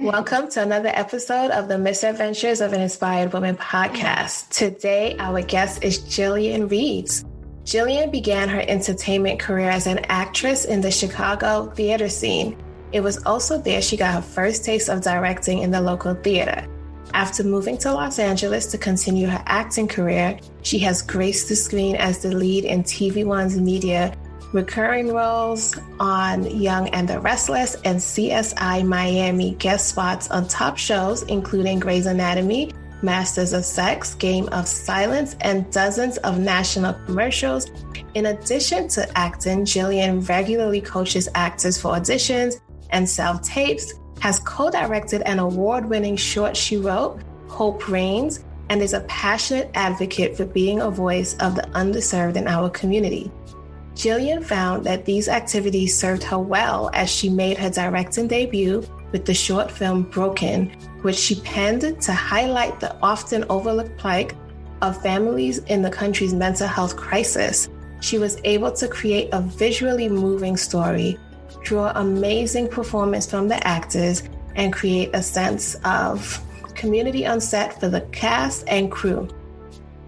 Welcome to another episode of the Misadventures of an Inspired Woman podcast. Today, our guest is Jillian Reeves. Jillian began her entertainment career as an actress in the Chicago theater scene. It was also there she got her first taste of directing in the local theater. After moving to Los Angeles to continue her acting career, she has graced the screen as the lead in TV One's media recurring roles on Young and the Restless and CSI Miami guest spots on top shows, including Grey's Anatomy, Masters of Sex, Game of Silence, and dozens of national commercials. In addition to acting, Jillian regularly coaches actors for auditions and self tapes, has co directed an award winning short she wrote, Hope Reigns, and is a passionate advocate for being a voice of the underserved in our community. Jillian found that these activities served her well as she made her directing debut with the short film Broken, which she penned to highlight the often overlooked plight of families in the country's mental health crisis. She was able to create a visually moving story, draw amazing performance from the actors, and create a sense of community on set for the cast and crew.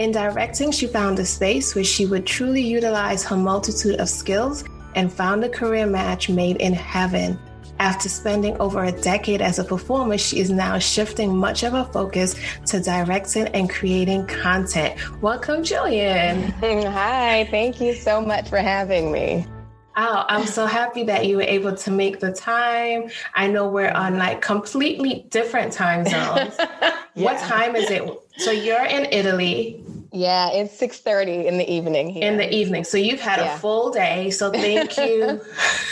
In directing, she found a space where she would truly utilize her multitude of skills and found a career match made in heaven. After spending over a decade as a performer, she is now shifting much of her focus to directing and creating content. Welcome, Jillian. Hi, thank you so much for having me. Oh, I'm so happy that you were able to make the time. I know we're on like completely different time zones. yeah. What time is it? So you're in Italy. Yeah, it's 6:30 in the evening here. In the evening. So you've had yeah. a full day. So thank you.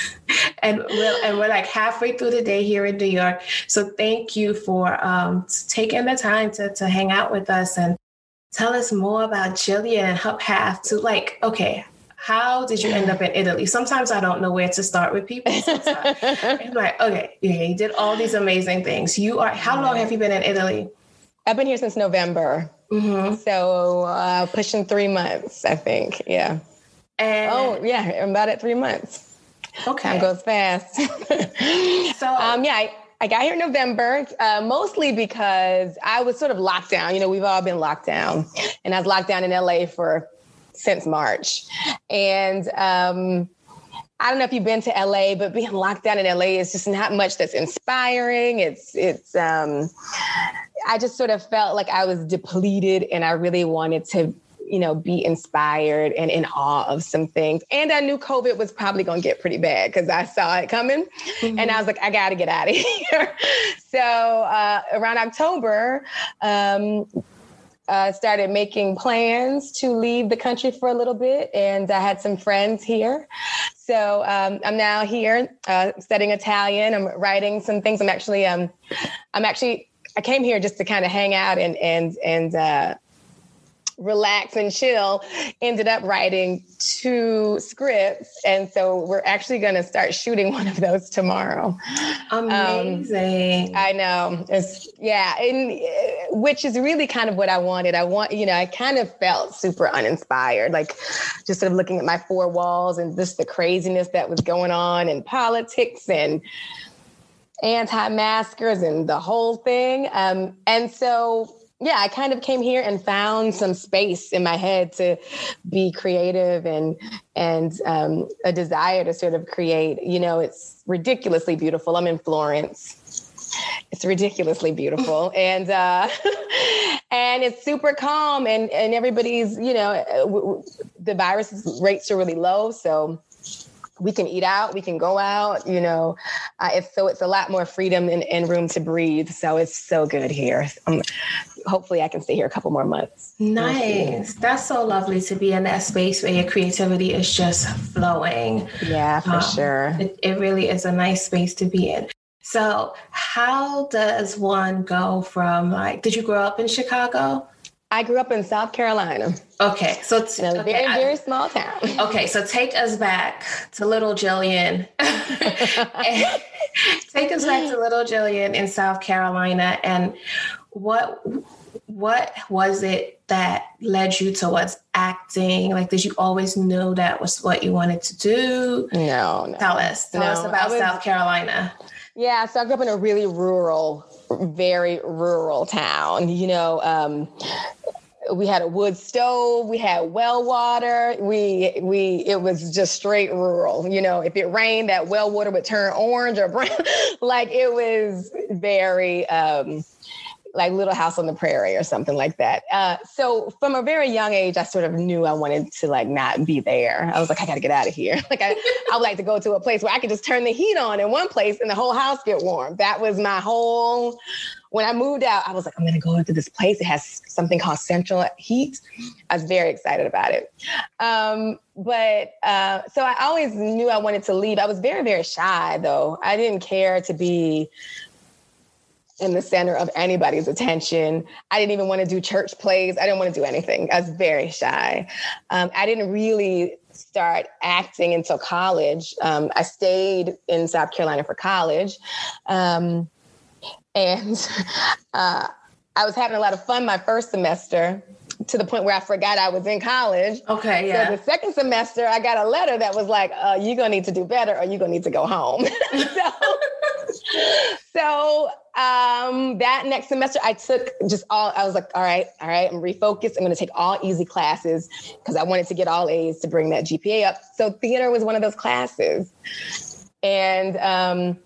and we're and we're like halfway through the day here in New York. So thank you for um, taking the time to to hang out with us and tell us more about Jillian and her path to like, okay, how did you end up in Italy? Sometimes I don't know where to start with people. I'm like, okay, yeah, you did all these amazing things. You are, how long have you been in Italy? I've been here since November. Mm-hmm. So uh, pushing three months, I think. Yeah. And oh, yeah, I'm about at three months. Okay. Time goes fast. so, um, yeah, I, I got here in November, uh, mostly because I was sort of locked down. You know, we've all been locked down, and I was locked down in LA for since March, and um, I don't know if you've been to LA, but being locked down in LA is just not much that's inspiring. It's it's um, I just sort of felt like I was depleted and I really wanted to, you know, be inspired and in awe of some things. And I knew COVID was probably going to get pretty bad because I saw it coming. Mm-hmm. And I was like, I got to get out of here. so uh, around October, um, uh, started making plans to leave the country for a little bit, and I had some friends here. So um, I'm now here uh, studying Italian. I'm writing some things. I'm actually um, I'm actually I came here just to kind of hang out and and and uh, relax and chill. Ended up writing two scripts, and so we're actually going to start shooting one of those tomorrow. Amazing! Um, I know. It's yeah, and uh, which is really kind of what I wanted. I want you know I kind of felt super uninspired, like just sort of looking at my four walls and just the craziness that was going on in politics and anti-maskers and the whole thing. Um, and so, yeah, I kind of came here and found some space in my head to be creative and and um, a desire to sort of create. You know, it's ridiculously beautiful. I'm in Florence. It's ridiculously beautiful, and uh, and it's super calm, and and everybody's you know the virus rates are really low, so we can eat out, we can go out, you know. Uh, it's so it's a lot more freedom and, and, room to breathe. So it's so good here. Um, hopefully, I can stay here a couple more months. Nice. That's so lovely to be in that space where your creativity is just flowing. Yeah, for um, sure. It, it really is a nice space to be in. So, how does one go from like? Did you grow up in Chicago? I grew up in South Carolina. Okay, so t- in a okay, very I, very small town. Okay, so take us back to little Jillian. take us back to little Jillian in South Carolina, and what what was it that led you towards acting? Like, did you always know that was what you wanted to do? No, no. Tell us. Tell no, us about was, South Carolina. Yeah, so I grew up in a really rural, very rural town. You know, um, we had a wood stove we had well water we we it was just straight rural you know if it rained that well water would turn orange or brown like it was very um like Little House on the Prairie or something like that. Uh, so from a very young age, I sort of knew I wanted to like not be there. I was like, I got to get out of here. Like I, I would like to go to a place where I could just turn the heat on in one place and the whole house get warm. That was my whole. When I moved out, I was like, I'm to go into this place. It has something called central heat. I was very excited about it. Um, but uh, so I always knew I wanted to leave. I was very, very shy though. I didn't care to be in the center of anybody's attention. I didn't even want to do church plays. I didn't want to do anything. I was very shy. Um, I didn't really start acting until college. Um, I stayed in South Carolina for college. Um, and uh, I was having a lot of fun my first semester to the point where I forgot I was in college. Okay, yeah. So the second semester, I got a letter that was like, uh, "You're gonna need to do better, or you're gonna need to go home." so, so um, that next semester, I took just all, I was like, all right, all right, I'm refocused. I'm going to take all easy classes because I wanted to get all A's to bring that GPA up. So theater was one of those classes. And um,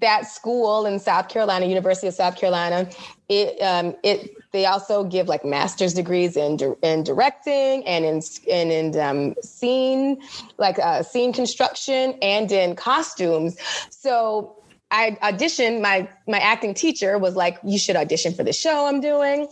that school in South Carolina, University of South Carolina, it, um, it, they also give like master's degrees in, in directing and in and in um, scene, like uh, scene construction and in costumes. So I auditioned. My my acting teacher was like, "You should audition for the show I'm doing."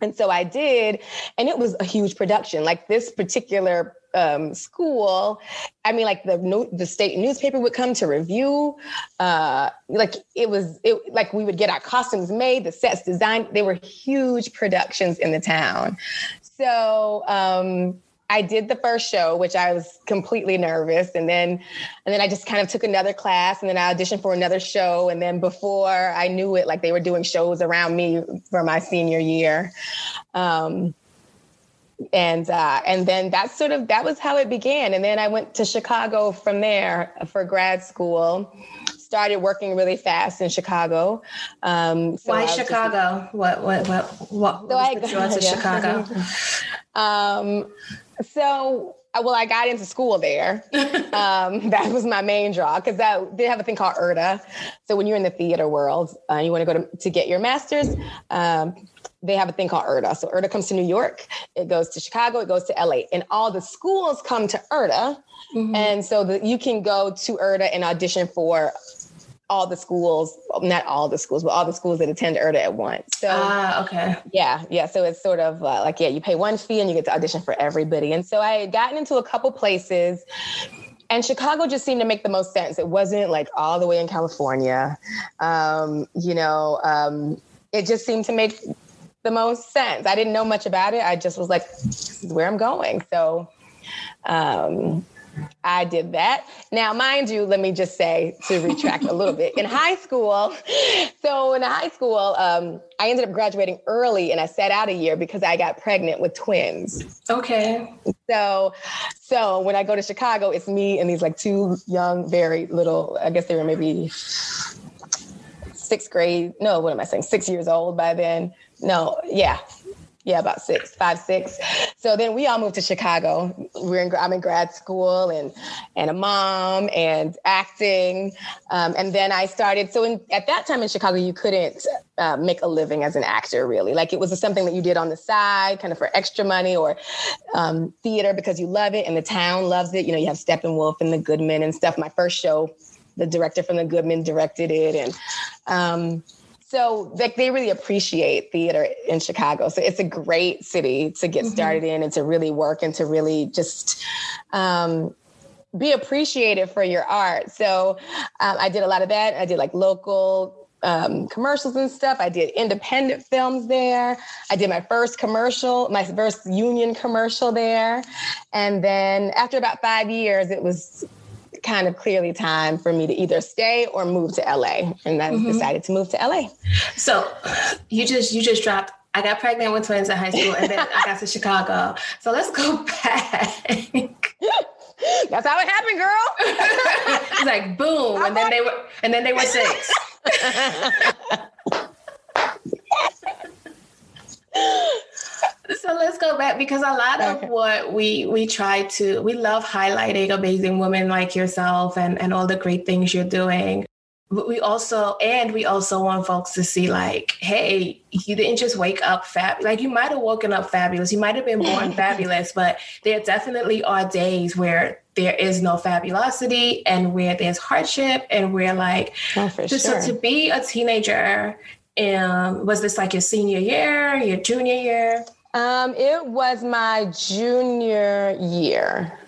And so I did, and it was a huge production. Like this particular um, school, I mean, like the the state newspaper would come to review. Uh, like it was, it like we would get our costumes made, the sets designed. They were huge productions in the town. So um, I did the first show, which I was completely nervous, and then and then I just kind of took another class, and then I auditioned for another show, and then before I knew it, like they were doing shows around me for my senior year, um, and uh, and then that's sort of that was how it began, and then I went to Chicago from there for grad school. Started working really fast in Chicago. Um, so Why Chicago? Just, what what what what? So I, put you yeah. Chicago. um, so well, I got into school there. Um, that was my main draw because they have a thing called URTA. So when you're in the theater world, uh, you want to go to, to get your master's. Um, they have a thing called URTA. So URTA comes to New York, it goes to Chicago, it goes to LA, and all the schools come to URTA. Mm-hmm. And so that you can go to URTA and audition for all the schools, not all the schools, but all the schools that attend URTA at once. So, ah, uh, okay. Yeah, yeah. So it's sort of uh, like, yeah, you pay one fee and you get to audition for everybody. And so I had gotten into a couple places and Chicago just seemed to make the most sense. It wasn't like all the way in California. Um, you know, um, it just seemed to make the most sense. I didn't know much about it. I just was like, this is where I'm going. So, um, I did that. Now, mind you, let me just say to retract a little bit. In high school, so in high school, um, I ended up graduating early and I sat out a year because I got pregnant with twins. Okay. So, so when I go to Chicago, it's me and these like two young, very little, I guess they were maybe sixth grade. No, what am I saying? Six years old by then. No, yeah, yeah, about six, five, six. So then we all moved to Chicago. We're in, I'm in grad school and and a mom and acting. Um, and then I started. So in, at that time in Chicago, you couldn't uh, make a living as an actor, really. Like it was something that you did on the side, kind of for extra money or um, theater because you love it and the town loves it. You know, you have Steppenwolf and the Goodman and stuff. My first show, the director from the Goodman directed it, and um, so like they really appreciate theater in Chicago. So it's a great city to get mm-hmm. started in and to really work and to really just um, be appreciated for your art. So um, I did a lot of that. I did like local um, commercials and stuff. I did independent films there. I did my first commercial, my first union commercial there. And then after about five years, it was kind of clearly time for me to either stay or move to LA. And I mm-hmm. decided to move to LA. So you just you just dropped I got pregnant with twins in high school and then I got to Chicago. So let's go back. That's how it happened, girl. it's like boom, and then they were, and then they were six. so let's go back because a lot of what we we try to we love highlighting amazing women like yourself and and all the great things you're doing. But we also and we also want folks to see like hey you didn't just wake up fab like you might have woken up fabulous. You might have been born fabulous but there definitely are days where there is no fabulosity and where there's hardship and where like oh, to, sure. so to be a teenager um was this like your senior year your junior year um it was my junior year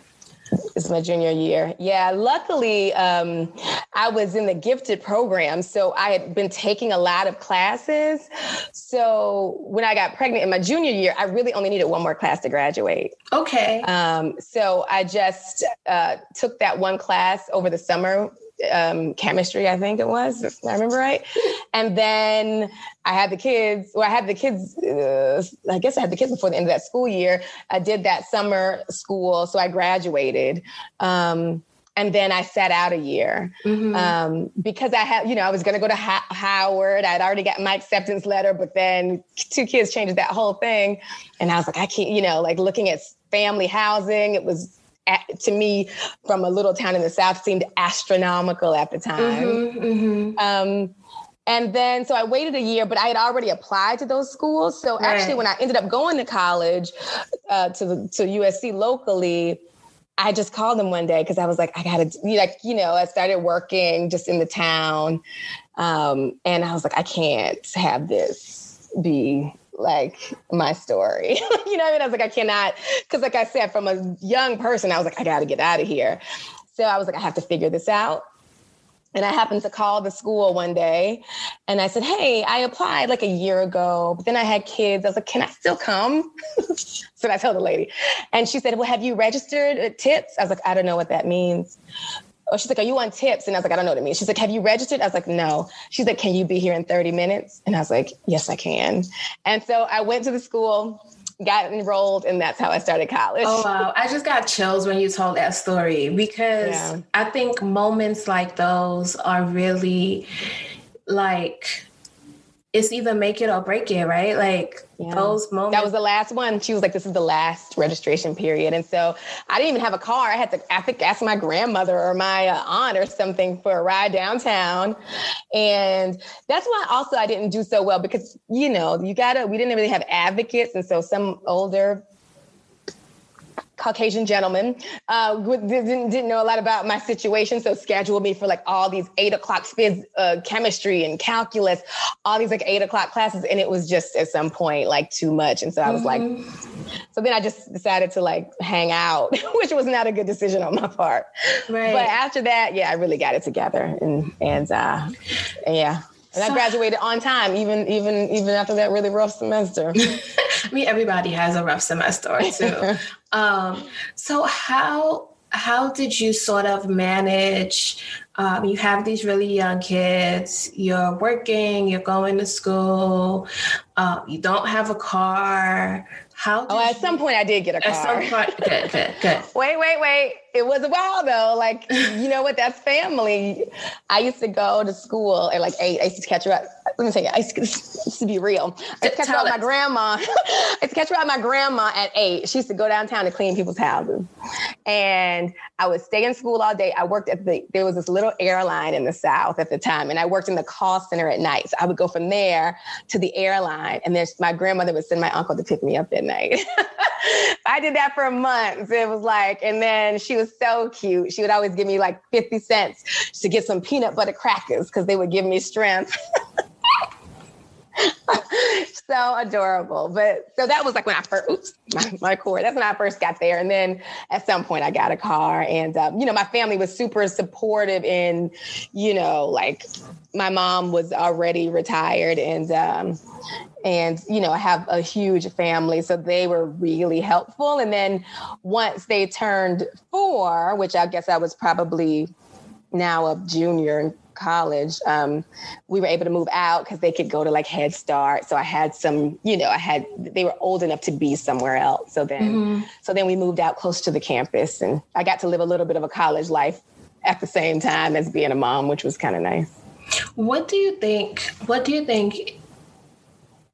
it's my junior year. Yeah, luckily, um, I was in the gifted program. So I had been taking a lot of classes. So when I got pregnant in my junior year, I really only needed one more class to graduate. Okay. Um, so I just uh, took that one class over the summer um, chemistry, I think it was, if I remember right. And then I had the kids, well, I had the kids, uh, I guess I had the kids before the end of that school year. I did that summer school, so I graduated. Um, and then I sat out a year mm-hmm. um, because I had, you know, I was going to go to ha- Howard. I'd already got my acceptance letter, but then two kids changed that whole thing. And I was like, I can't, you know, like looking at family housing, it was to me from a little town in the south seemed astronomical at the time mm-hmm, mm-hmm. Um, and then so i waited a year but i had already applied to those schools so right. actually when i ended up going to college uh, to the, to usc locally I just called them one day because I was like, I gotta like, you know, I started working just in the town. Um, and I was like, I can't have this be like my story. you know I mean? I was like, I cannot, because like I said, from a young person, I was like, I got to get out of here. So I was like, I have to figure this out. And I happened to call the school one day and I said, Hey, I applied like a year ago, but then I had kids. I was like, Can I still come? so I told the lady. And she said, Well, have you registered at TIPS? I was like, I don't know what that means oh, she's like, are you on tips? And I was like, I don't know what it means. She's like, have you registered? I was like, no. She's like, can you be here in 30 minutes? And I was like, yes, I can. And so I went to the school, got enrolled, and that's how I started college. Oh, wow. I just got chills when you told that story because yeah. I think moments like those are really like, it's either make it or break it, right? Like yeah. those moments. That was the last one. She was like, "This is the last registration period," and so I didn't even have a car. I had to, I think, ask my grandmother or my uh, aunt or something for a ride downtown, and that's why also I didn't do so well because you know you gotta. We didn't really have advocates, and so some older Caucasian gentleman, uh, didn't, didn't know a lot about my situation. So scheduled me for like all these eight o'clock phys, uh, chemistry and calculus, all these like eight o'clock classes. And it was just at some point like too much. And so I was mm-hmm. like, so then I just decided to like hang out, which was not a good decision on my part. Right. But after that, yeah, I really got it together. And, and, uh, and yeah. And so, I graduated on time, even even even after that really rough semester. I mean, everybody has a rough semester too. um, so how how did you sort of manage? Um, you have these really young kids. You're working. You're going to school. Uh, you don't have a car. How? Oh, at you, some point I did get a car. At some point, good, good, good. wait, wait, wait. It was a while though. Like, you know what? That's family. I used to go to school at like eight. I used to catch her up. Let me say, I used to, used to be real. I used to catch her my grandma. I used to catch her at my grandma at eight. She used to go downtown to clean people's houses, and I would stay in school all day. I worked at the. There was this little airline in the South at the time, and I worked in the call center at night. So I would go from there to the airline, and then my grandmother would send my uncle to pick me up at night. I did that for months. It was like, and then she was so cute. She would always give me like 50 cents to get some peanut butter crackers because they would give me strength. so adorable. But so that was like when I first, oops, my, my. That's when I first got there. And then at some point I got a car and, um, you know, my family was super supportive in, you know, like my mom was already retired and, um, and you know I have a huge family, so they were really helpful. And then once they turned four, which I guess I was probably now a junior in college, um, we were able to move out because they could go to like Head Start. So I had some, you know, I had they were old enough to be somewhere else. So then, mm-hmm. so then we moved out close to the campus, and I got to live a little bit of a college life at the same time as being a mom, which was kind of nice. What do you think? What do you think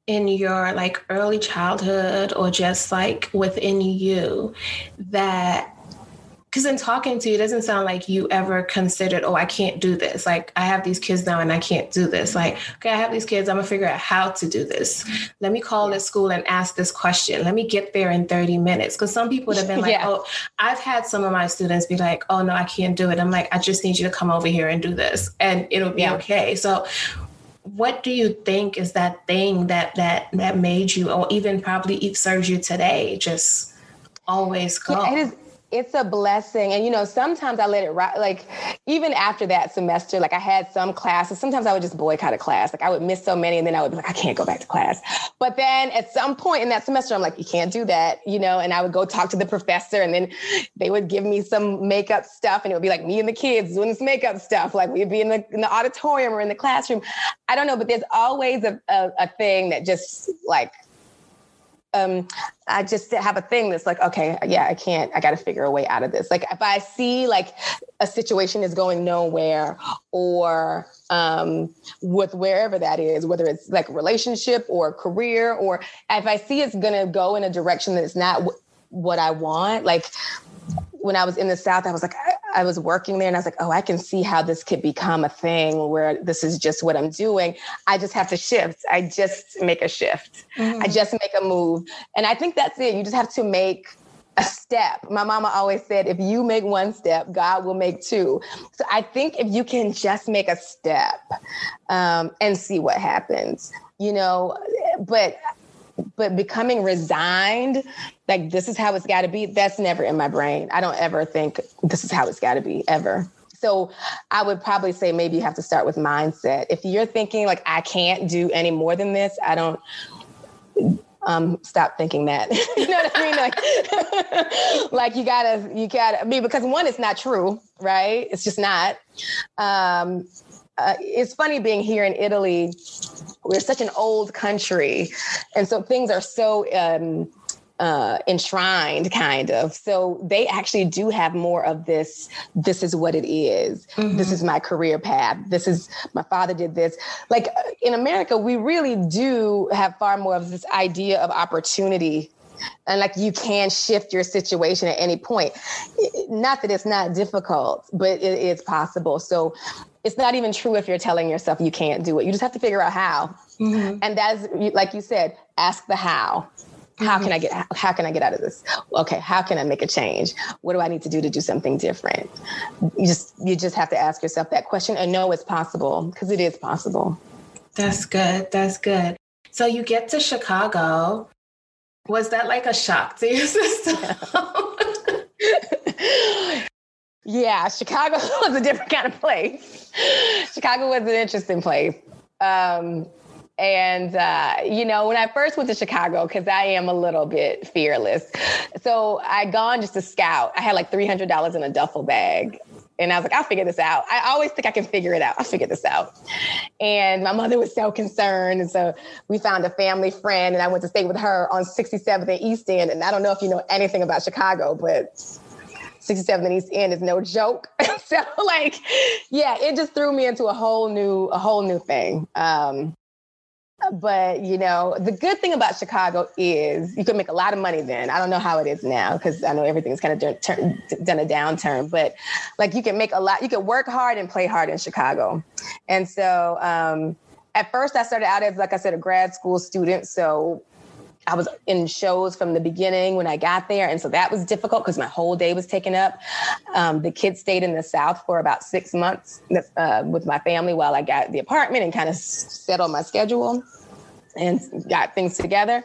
in your like early childhood or just like within you that because in talking to you, it doesn't sound like you ever considered, oh, I can't do this. Like, I have these kids now and I can't do this. Like, okay, I have these kids, I'm gonna figure out how to do this. Let me call this school and ask this question. Let me get there in 30 minutes. Because some people would have been like, yeah. oh, I've had some of my students be like, oh, no, I can't do it. I'm like, I just need you to come over here and do this and it'll be yeah. okay. So, what do you think is that thing that that that made you or even probably serves you today? Just always go. yeah, it is it's a blessing. And you know, sometimes I let it ride. Like even after that semester, like I had some classes. Sometimes I would just boycott a class. Like I would miss so many, and then I would be like, I can't go back to class. But then at some point in that semester, I'm like, you can't do that, you know. And I would go talk to the professor, and then they would give me some makeup stuff, and it would be like me and the kids doing this makeup stuff. Like we'd be in the in the auditorium or in the classroom. I don't know, but there's always a, a, a thing that just like um, I just have a thing that's like, okay, yeah, I can't, I got to figure a way out of this. Like if I see like a situation is going nowhere or um, with wherever that is, whether it's like relationship or career, or if I see it's going to go in a direction that's not w- what I want, like when I was in the South, I was like, I, was working there and I was like, oh, I can see how this could become a thing where this is just what I'm doing. I just have to shift. I just make a shift. Mm-hmm. I just make a move. And I think that's it. You just have to make a step. My mama always said, if you make one step, God will make two. So I think if you can just make a step um, and see what happens, you know, but but becoming resigned like this is how it's got to be that's never in my brain i don't ever think this is how it's got to be ever so i would probably say maybe you have to start with mindset if you're thinking like i can't do any more than this i don't um, stop thinking that. you know what I mean? Like, like you gotta, you gotta, I mean, because one, it's not true, right? It's just not. Um, uh, it's funny being here in Italy. We're such an old country, and so things are so um, uh, enshrined, kind of. So they actually do have more of this. This is what it is. Mm-hmm. This is my career path. This is my father did this. Like uh, in America, we really do have far more of this idea of opportunity and like you can shift your situation at any point not that it's not difficult but it is possible so it's not even true if you're telling yourself you can't do it. You just have to figure out how. Mm-hmm. And that's like you said, ask the how. How mm-hmm. can I get how can I get out of this? Okay, how can I make a change? What do I need to do to do something different? You just you just have to ask yourself that question and know it's possible because it is possible. That's good. That's good. So you get to Chicago. Was that like a shock to your system? Yeah, Chicago was a different kind of place. Chicago was an interesting place. Um, and, uh, you know, when I first went to Chicago, because I am a little bit fearless. So I gone just to scout. I had like $300 in a duffel bag. And I was like, I'll figure this out. I always think I can figure it out. I'll figure this out. And my mother was so concerned. And so we found a family friend and I went to stay with her on 67th and East End. And I don't know if you know anything about Chicago, but 67 East End is no joke. so like, yeah, it just threw me into a whole new, a whole new thing. Um, but you know, the good thing about Chicago is you could make a lot of money then. I don't know how it is now because I know everything's kind of done, done a downturn. But like, you can make a lot. You can work hard and play hard in Chicago. And so, um, at first, I started out as like I said, a grad school student. So I was in shows from the beginning when I got there. And so that was difficult because my whole day was taken up. Um, the kids stayed in the South for about six months uh, with my family while I got the apartment and kind of settled my schedule and got things together.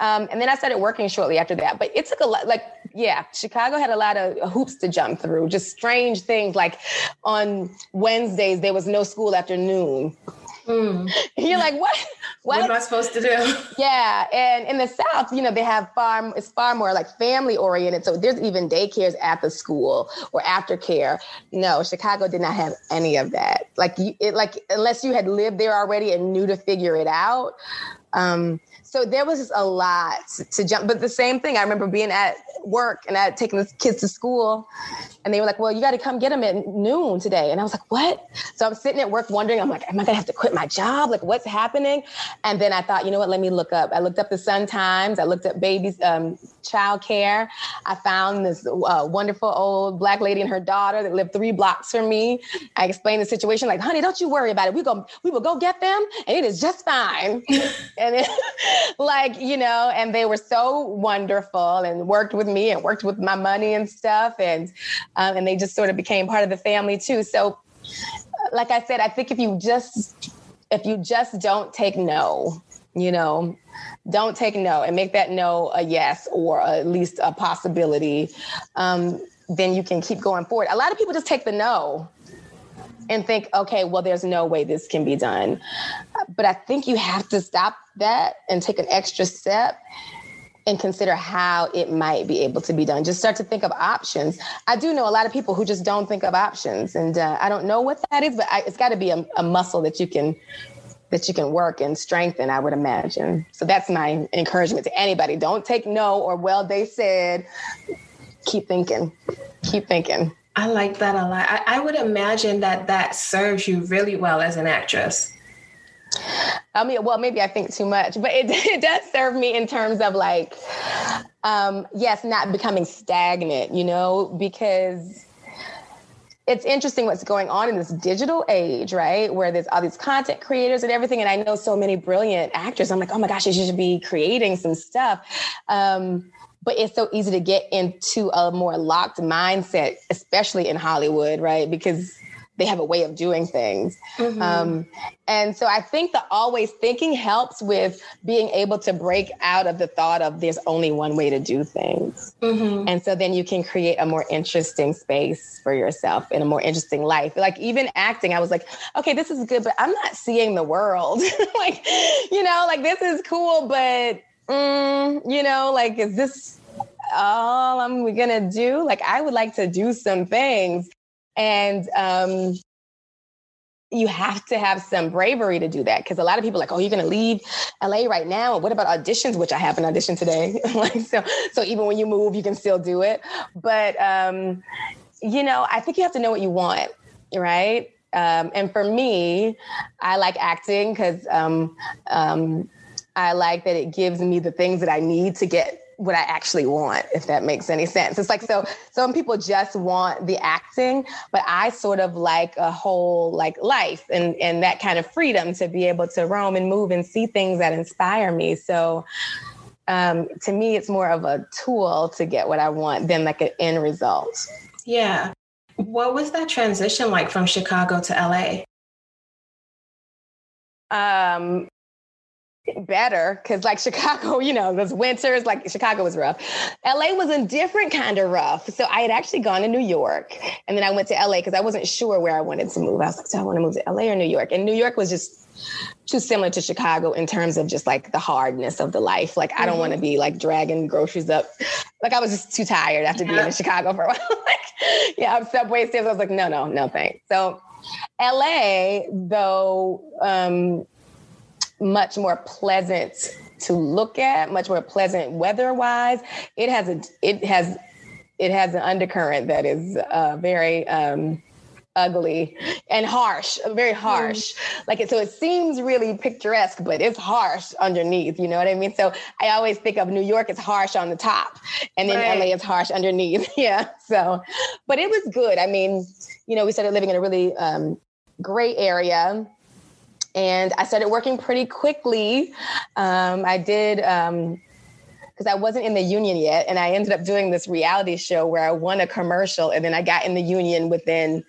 Um, and then I started working shortly after that. But it took a lot, like, yeah, Chicago had a lot of hoops to jump through, just strange things. Like on Wednesdays, there was no school after noon. Mm. You're like, what? What? am I supposed to do? Yeah, and in the South, you know, they have far it's far more like family oriented. So there's even daycares at the school or aftercare. No, Chicago did not have any of that. Like you, it like unless you had lived there already and knew to figure it out. Um, so there was a lot to jump. But the same thing, I remember being at work and I had taken the kids to school and they were like, well, you got to come get them at noon today. And I was like, what? So I'm sitting at work wondering, I'm like, am I going to have to quit my job? Like, what's happening? And then I thought, you know what? Let me look up. I looked up the Sun Times. I looked up babies, um, child care. I found this uh, wonderful old black lady and her daughter that lived three blocks from me. I explained the situation, like, honey, don't you worry about it. We go, we will go get them, and it is just fine. and it, like, you know, and they were so wonderful and worked with me and worked with my money and stuff, and um, and they just sort of became part of the family too. So, like I said, I think if you just if you just don't take no, you know, don't take no and make that no a yes or at least a possibility, um, then you can keep going forward. A lot of people just take the no and think, okay, well, there's no way this can be done. But I think you have to stop that and take an extra step and consider how it might be able to be done. Just start to think of options. I do know a lot of people who just don't think of options, and uh, I don't know what that is, but I, it's got to be a, a muscle that you can that you can work and strengthen. I would imagine. So that's my encouragement to anybody: don't take no or well they said. Keep thinking. Keep thinking. I like that a lot. I, I would imagine that that serves you really well as an actress. I mean, well, maybe I think too much, but it, it does serve me in terms of like, um, yes, not becoming stagnant, you know, because it's interesting what's going on in this digital age, right? Where there's all these content creators and everything. And I know so many brilliant actors. I'm like, oh my gosh, you should be creating some stuff. Um, but it's so easy to get into a more locked mindset, especially in Hollywood, right? Because they have a way of doing things. Mm-hmm. Um, and so I think the always thinking helps with being able to break out of the thought of there's only one way to do things. Mm-hmm. And so then you can create a more interesting space for yourself and a more interesting life. Like even acting, I was like, okay, this is good, but I'm not seeing the world. like, you know, like this is cool, but, mm, you know, like, is this all I'm gonna do? Like, I would like to do some things. And um, you have to have some bravery to do that because a lot of people are like, oh, you're going to leave LA right now. what about auditions? Which I have an audition today. like so, so even when you move, you can still do it. But um, you know, I think you have to know what you want, right? Um, and for me, I like acting because um, um, I like that it gives me the things that I need to get what I actually want, if that makes any sense. It's like so some people just want the acting, but I sort of like a whole like life and and that kind of freedom to be able to roam and move and see things that inspire me. So um, to me, it's more of a tool to get what I want than like an end result. Yeah. What was that transition like from Chicago to LA? Um, better because like chicago you know those winters like chicago was rough. La was a different kind of rough. So i had actually gone to new york and then i went to la because i wasn't sure where i wanted to move. I was like do i want to move to la or new york? And new york was just too similar to chicago in terms of just like the hardness of the life. Like i don't want to mm-hmm. be like dragging groceries up. Like i was just too tired after yeah. being in chicago for a while. Like yeah I'm subway stairs i was like no no no thanks. So la though um much more pleasant to look at, much more pleasant weather-wise. It has a it has it has an undercurrent that is uh, very um, ugly and harsh, very harsh. Mm. Like it, so it seems really picturesque, but it's harsh underneath. You know what I mean? So I always think of New York as harsh on the top, and then right. LA is harsh underneath. yeah. So, but it was good. I mean, you know, we started living in a really um, great area and I started working pretty quickly. Um, I did um, because I wasn't in the union yet. And I ended up doing this reality show where I won a commercial and then I got in the union within,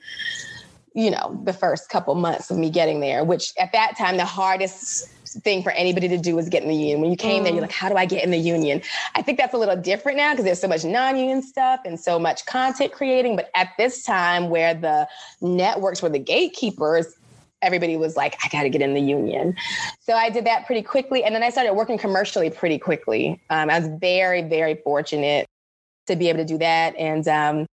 you know, the first couple months of me getting there, which at that time, the hardest thing for anybody to do was get in the union. When you came mm. there, you're like, how do I get in the union? I think that's a little different now because there's so much non-union stuff and so much content creating. But at this time where the networks were the gatekeepers, everybody was like, I got to get in the union. So I did that pretty quickly. And then I started working commercially pretty quickly. Um, I was very, very fortunate to be able to do that. And um,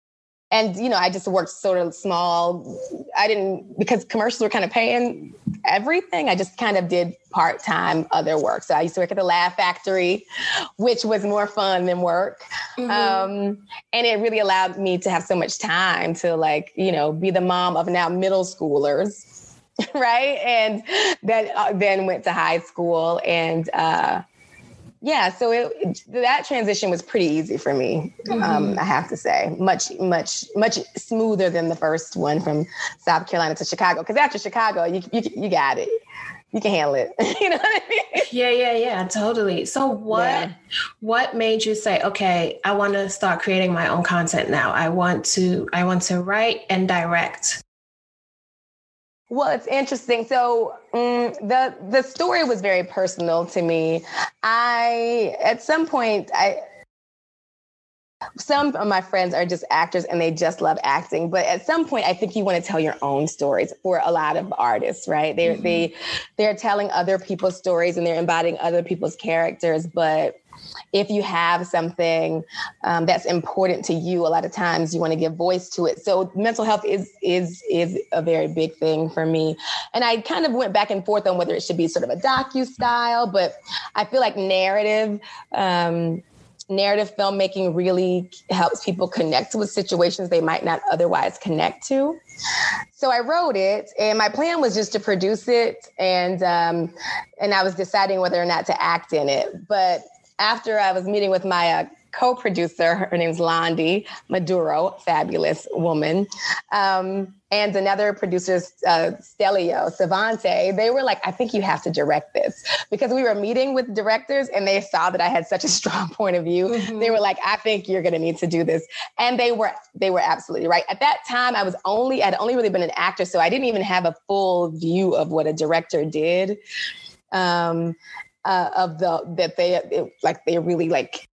and you know i just worked sort of small i didn't because commercials were kind of paying everything i just kind of did part-time other work so i used to work at the laugh factory which was more fun than work mm-hmm. um, and it really allowed me to have so much time to like you know be the mom of now middle schoolers right? And then uh, then went to high school and uh, yeah so it, that transition was pretty easy for me um, mm-hmm. um, i have to say. Much much much smoother than the first one from south carolina to chicago because after chicago you, you, you got it. You can handle it. You know what i mean? Yeah yeah yeah totally. So what yeah. what made you say okay i want to start creating my own content now. I want to i want to write and direct well, it's interesting. So um, the the story was very personal to me. I at some point I some of my friends are just actors and they just love acting but at some point i think you want to tell your own stories for a lot of artists right they mm-hmm. they they're telling other people's stories and they're embodying other people's characters but if you have something um, that's important to you, a lot of times you want to give voice to it. So mental health is is is a very big thing for me. And I kind of went back and forth on whether it should be sort of a docu style, but I feel like narrative. Um, narrative filmmaking really helps people connect with situations they might not otherwise connect to. So I wrote it, and my plan was just to produce it, and um, and I was deciding whether or not to act in it. But after I was meeting with my uh, co-producer, her name's Londi Maduro, fabulous woman, um, and another producer, uh, Stelio Savante. They were like, "I think you have to direct this," because we were meeting with directors, and they saw that I had such a strong point of view. Mm-hmm. They were like, "I think you're going to need to do this," and they were they were absolutely right. At that time, I was only I'd only really been an actor, so I didn't even have a full view of what a director did. Um, uh, of the that they it, like they really like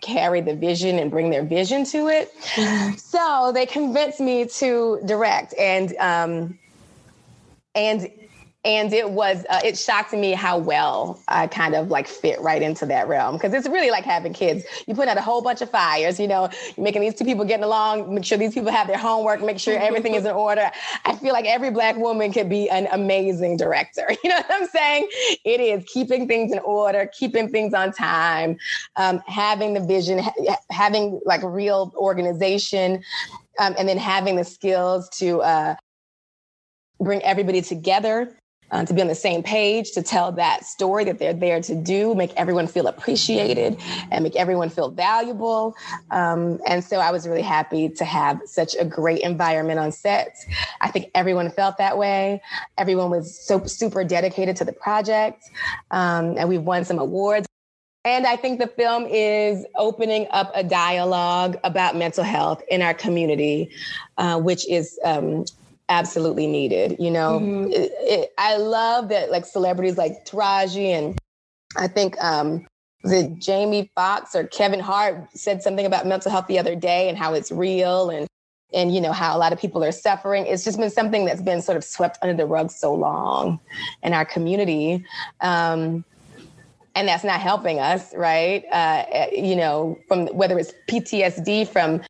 carry the vision and bring their vision to it. Mm-hmm. So they convinced me to direct and um and and it was uh, it shocked me how well I kind of like fit right into that realm because it's really like having kids. You put out a whole bunch of fires, you know, making these two people getting along, make sure these people have their homework, make sure everything is in order. I feel like every black woman could be an amazing director. You know what I'm saying? It is keeping things in order, keeping things on time, um, having the vision, ha- having like real organization, um, and then having the skills to. Uh, bring everybody together uh, to be on the same page, to tell that story that they're there to do, make everyone feel appreciated and make everyone feel valuable. Um, and so I was really happy to have such a great environment on set. I think everyone felt that way. Everyone was so super dedicated to the project. Um, and we've won some awards. And I think the film is opening up a dialogue about mental health in our community, uh, which is um, absolutely needed. You know, mm-hmm. it, it, I love that like celebrities like Taraji and I think um, the Jamie Foxx or Kevin Hart said something about mental health the other day and how it's real and and you know how a lot of people are suffering. It's just been something that's been sort of swept under the rug so long in our community. Um, and that's not helping us, right? Uh, you know, from whether it's PTSD from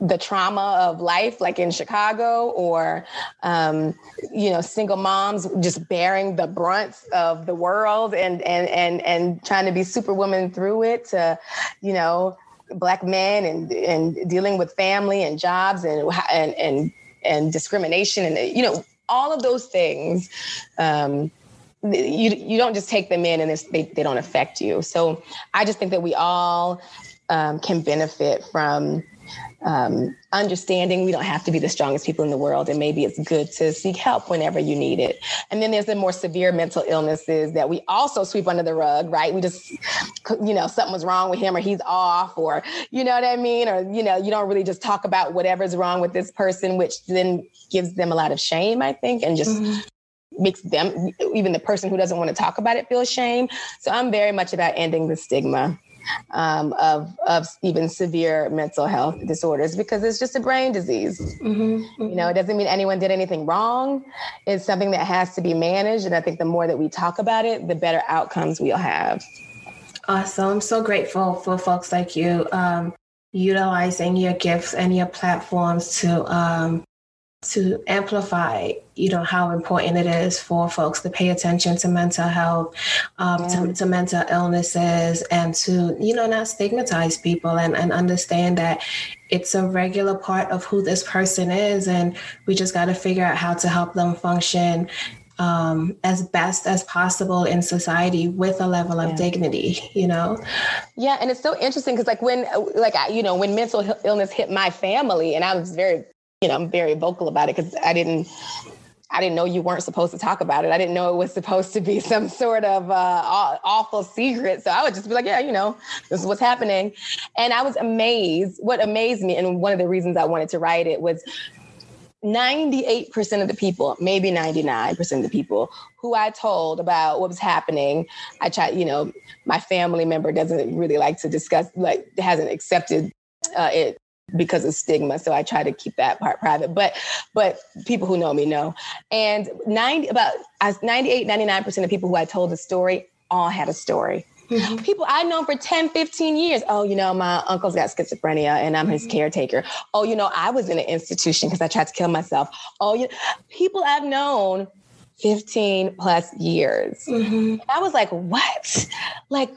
the trauma of life, like in Chicago, or um, you know, single moms just bearing the brunt of the world and and and and trying to be superwoman through it. To you know, black men and and dealing with family and jobs and and and and discrimination and you know all of those things. Um, you you don't just take them in and they they don't affect you. So I just think that we all um, can benefit from um, understanding we don't have to be the strongest people in the world, and maybe it's good to seek help whenever you need it. And then there's the more severe mental illnesses that we also sweep under the rug, right? We just, you know, something was wrong with him, or he's off, or you know what I mean, or you know, you don't really just talk about whatever's wrong with this person, which then gives them a lot of shame, I think, and just. Mm-hmm makes them even the person who doesn't want to talk about it feel shame so i'm very much about ending the stigma um, of of even severe mental health disorders because it's just a brain disease. Mm-hmm. You know, it doesn't mean anyone did anything wrong. It's something that has to be managed, and I think the more that we talk about it, the better outcomes we'll have. Awesome. I'm so grateful for folks like you um, utilizing your gifts and your platforms to um, to amplify you know how important it is for folks to pay attention to mental health um, yeah. to, to, mental illnesses and to you know not stigmatize people and, and understand that it's a regular part of who this person is and we just got to figure out how to help them function um, as best as possible in society with a level of yeah. dignity, you know? Yeah. And it's so interesting because like when, like, you know, when mental illness hit my family and I was very you know, I'm very vocal about it because I didn't I didn't know you weren't supposed to talk about it. I didn't know it was supposed to be some sort of uh, awful secret. So I would just be like, yeah, you know, this is what's happening. And I was amazed. What amazed me, and one of the reasons I wanted to write it was 98% of the people, maybe 99% of the people who I told about what was happening, I tried, you know, my family member doesn't really like to discuss, like, hasn't accepted uh, it because of stigma so i try to keep that part private but but people who know me know. And 90 about 98 99% of people who i told the story all had a story. Mm-hmm. people i know for 10 15 years. Oh you know my uncle's got schizophrenia and i'm his mm-hmm. caretaker. Oh you know i was in an institution because i tried to kill myself. Oh you people i've known 15 plus years. Mm-hmm. i was like what? Like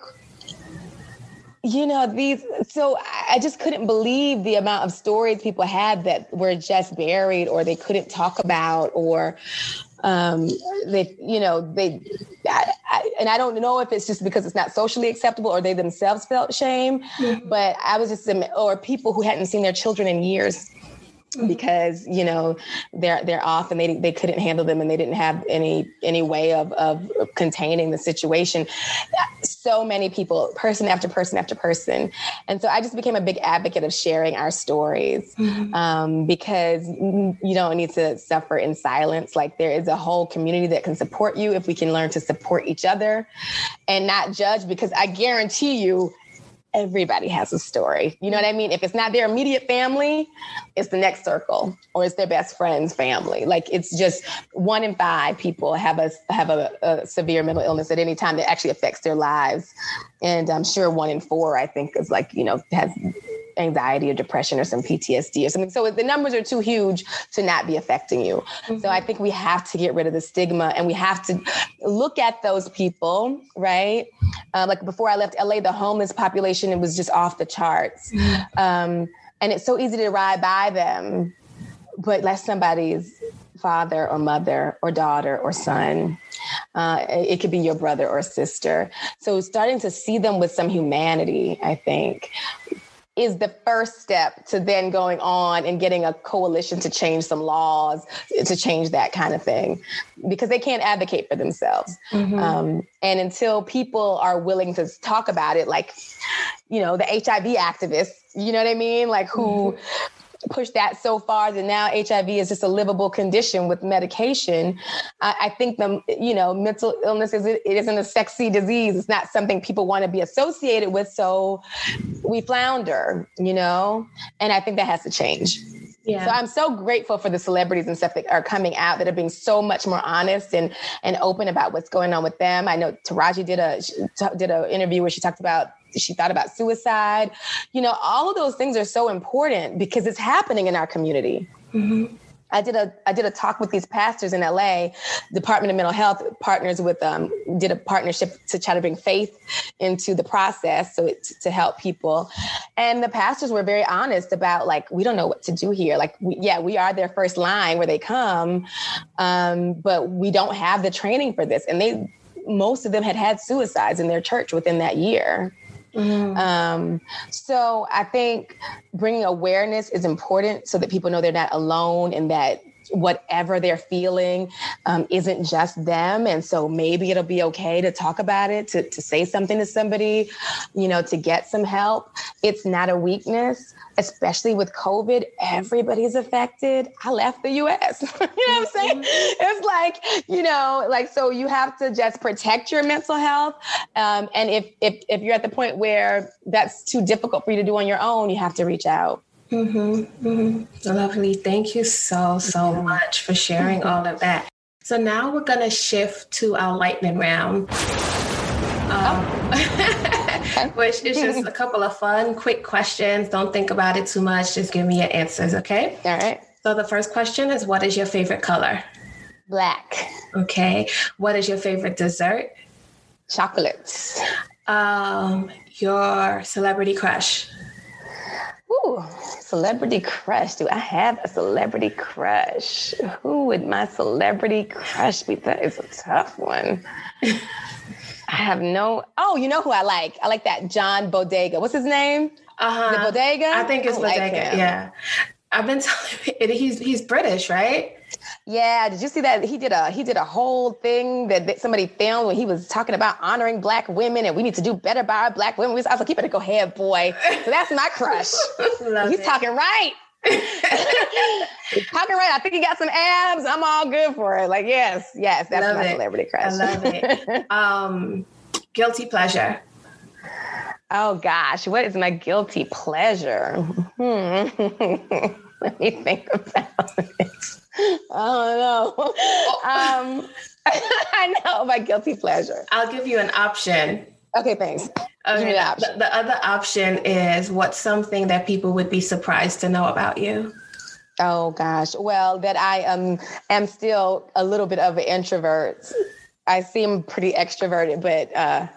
you know these so i just couldn't believe the amount of stories people had that were just buried or they couldn't talk about or um they you know they I, I, and i don't know if it's just because it's not socially acceptable or they themselves felt shame mm-hmm. but i was just or people who hadn't seen their children in years Mm-hmm. because you know they're they're off and they they couldn't handle them and they didn't have any any way of of containing the situation so many people person after person after person and so i just became a big advocate of sharing our stories mm-hmm. um, because you don't need to suffer in silence like there is a whole community that can support you if we can learn to support each other and not judge because i guarantee you everybody has a story. You know what I mean? If it's not their immediate family, it's the next circle or it's their best friend's family. Like it's just one in five people have a have a, a severe mental illness at any time that actually affects their lives. And I'm sure one in four, I think, is like, you know, has anxiety or depression or some PTSD or something. So the numbers are too huge to not be affecting you. Mm-hmm. So I think we have to get rid of the stigma and we have to look at those people, right? Um, like before I left LA, the homeless population it was just off the charts, um, and it's so easy to ride by them, but let somebody's father or mother or daughter or son. Uh, it could be your brother or sister. So starting to see them with some humanity, I think, is the first step to then going on and getting a coalition to change some laws to change that kind of thing because they can't advocate for themselves. Mm-hmm. um, and until people are willing to talk about it like you know the hiv activists you know what i mean? Like who mm-hmm pushed that so far that now HIV is just a livable condition with medication. I, I think the you know mental illness is it isn't a sexy disease. It's not something people want to be associated with. So we flounder, you know, and I think that has to change. Yeah. So I'm so grateful for the celebrities and stuff that are coming out that are being so much more honest and and open about what's going on with them. I know Taraji did a did an interview where she talked about she thought about suicide. You know, all of those things are so important because it's happening in our community. Mm-hmm. I did a I did a talk with these pastors in LA. Department of Mental Health partners with um did a partnership to try to bring faith into the process, so it, to help people. And the pastors were very honest about like we don't know what to do here. Like we, yeah, we are their first line where they come, um, but we don't have the training for this. And they most of them had had suicides in their church within that year. Mm-hmm. Um, so I think bringing awareness is important so that people know they're not alone and that whatever they're feeling um, isn't just them. And so maybe it'll be okay to talk about it, to, to say something to somebody, you know, to get some help. It's not a weakness, especially with COVID. Everybody's affected. I left the US. you know what I'm saying? Mm-hmm. It's like, you know, like, so you have to just protect your mental health. Um, and if, if, if you're at the point where that's too difficult for you to do on your own, you have to reach out. Mm-hmm, mm-hmm. Lovely. Thank you so, so much for sharing all of that. So now we're going to shift to our lightning round, um, oh. which is just a couple of fun, quick questions. Don't think about it too much. Just give me your answers, okay? All right. So the first question is What is your favorite color? Black. Okay. What is your favorite dessert? Chocolates. Um, your celebrity crush? Ooh, celebrity crush. Do I have a celebrity crush? Who would my celebrity crush be? That is a tough one. I have no. Oh, you know who I like? I like that John Boyega. What's his name? Uh-huh. The Boyega? I think it's I Boyega. Like yeah. I've been telling he's he's British, right? Yeah, did you see that he did a he did a whole thing that, that somebody filmed when he was talking about honoring black women and we need to do better by our black women. I was like, you better go ahead, boy. So that's my crush. He's it. talking right. He's talking right. I think he got some abs. I'm all good for it. Like, yes, yes, that's love my it. celebrity crush. I love it. um, guilty pleasure. Oh gosh, what is my guilty pleasure? Hmm. Let me think about it. I don't know. Um, I know my guilty pleasure. I'll give you an option. Okay, thanks. Okay, the, the other option is what's something that people would be surprised to know about you? Oh gosh. Well, that I um am still a little bit of an introvert. I seem pretty extroverted, but uh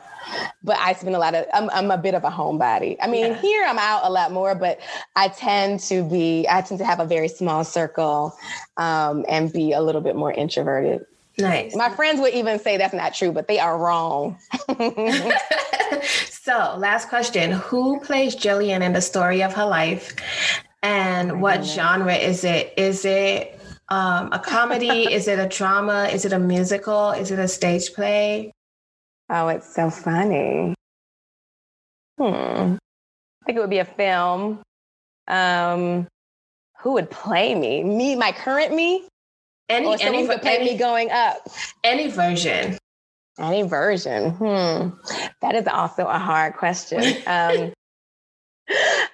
but I spend a lot of, I'm, I'm a bit of a homebody. I mean, yeah. here I'm out a lot more, but I tend to be, I tend to have a very small circle um, and be a little bit more introverted. Nice. My friends would even say that's not true, but they are wrong. so, last question Who plays Jillian in the story of her life? And what genre is it? Is it um, a comedy? is it a drama? Is it a musical? Is it a stage play? Oh, it's so funny. Hmm. I think it would be a film. Um, who would play me? Me, my current me? Any, or any, would play any, me going up? Any version. Any version. Hmm. That is also a hard question. Um,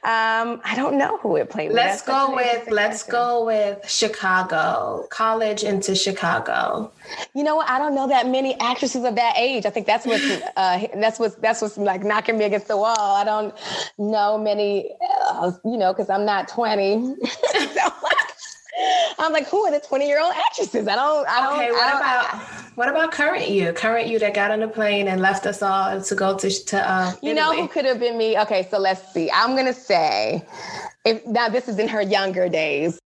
um, I don't know who it played. Let's go with let's go with Chicago, college into Chicago. You know what? I don't know that many actresses of that age. I think that's what uh, that's what that's what's like knocking me against the wall. I don't know many, uh, you know, because I'm not 20. so, I'm like, who are the 20 year old actresses? I don't, I don't. Okay, what don't, about I, what about current you? Current you that got on a plane and left us all to go to to. Uh, you know who could have been me? Okay, so let's see. I'm gonna say, if now this is in her younger days.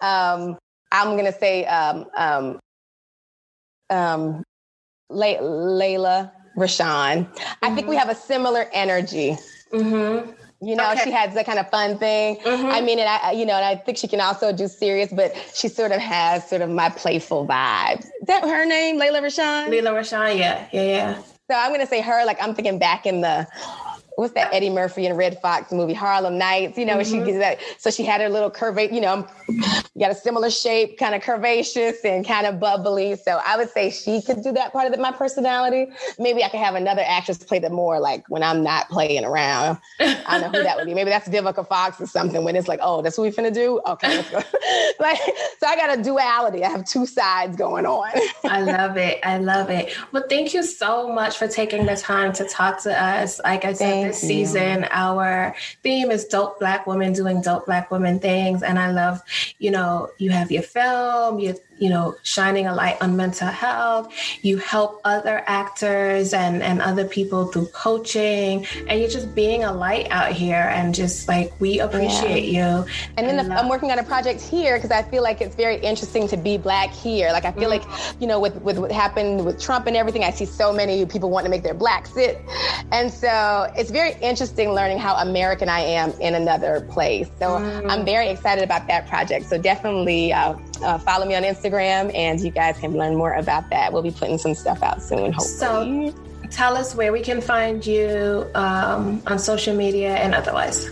Um, I'm gonna say, um, um, um, Le- Lela Rochon. Mm-hmm. I think we mm-hmm. have a similar energy. Mm-hmm. You know, okay. she has that kind of fun thing. Mm-hmm. I mean, and I, you know, and I think she can also do serious, but she sort of has sort of my playful vibe. Is that her name, Lela Rochon? Lela Rochon, yeah, yeah, yeah. So I'm gonna say her. Like I'm thinking back in the what's that Eddie Murphy and Redd Foxx movie Harlem Nights? You know, mm-hmm. she gets that. So she had her little curve, you know, got a similar shape, kind of curvaceous and kind of bubbly. So I would say she could do that part of my personality. Maybe I could have another actress play the more like when I'm not playing around. I know who that would be. Maybe that's Vivica Fox or something when it's like, oh, that's what we finna do. Okay, let's go. like, so I got a duality. I have two sides going on. I love it. I love it. Well, thank you so much for taking the time to talk to us. Like I said, this season, our theme is dope black women doing dope black women things. And I love, you know, you have your film, you you know, shining a light on mental health. You help other actors and, and other people through coaching, and you're just being a light out here. And just like we appreciate yeah. you. And then the, I'm working on a project here because I feel like it's very interesting to be black here. Like I feel mm-hmm. like you know, with with what happened with Trump and everything, I see so many people want to make their black sit, and so it's very interesting learning how American I am in another place. So mm-hmm. I'm very excited about that project. So definitely uh, uh, follow me on Instagram, and you guys can learn more about that. We'll be putting some stuff out soon, hopefully. So, tell us where we can find you um, on social media and otherwise.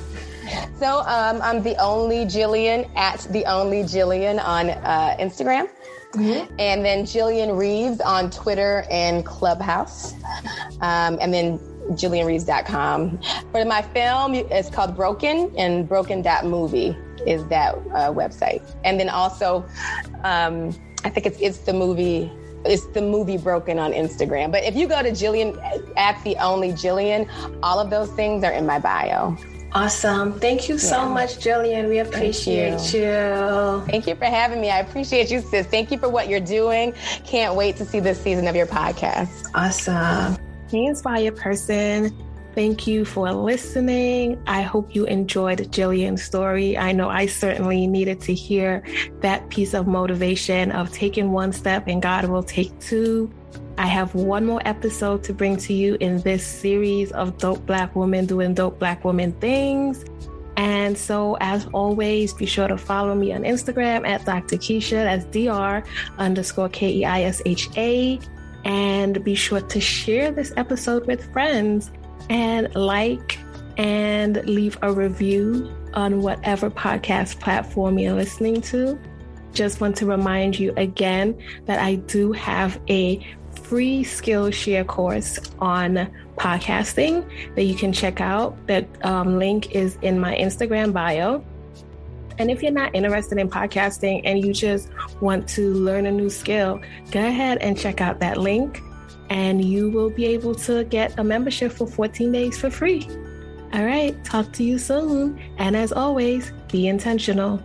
So um, I'm the only Jillian at the only Jillian on uh, Instagram. Mm-hmm. And then Jillian Reeves on Twitter and Clubhouse. Um, and then JillianReeves.com. For my film, it's called Broken, and broken.movie is that uh, website. And then also, um, I think it's, it's the movie it's the movie Broken on Instagram. But if you go to Jillian at the only Jillian, all of those things are in my bio. Awesome. Thank you so yeah. much, Jillian. We appreciate Thank you. you. Thank you for having me. I appreciate you, sis. Thank you for what you're doing. Can't wait to see this season of your podcast. Awesome. Hey, Inspire person. Thank you for listening. I hope you enjoyed Jillian's story. I know I certainly needed to hear that piece of motivation of taking one step and God will take two. I have one more episode to bring to you in this series of dope black women doing dope black women things. And so, as always, be sure to follow me on Instagram at Dr. Keisha, that's DR underscore K E I S H A. And be sure to share this episode with friends and like and leave a review on whatever podcast platform you're listening to. Just want to remind you again that I do have a free Skillshare course on podcasting that you can check out. That um, link is in my Instagram bio. And if you're not interested in podcasting and you just want to learn a new skill, go ahead and check out that link and you will be able to get a membership for 14 days for free. All right, talk to you soon. And as always, be intentional.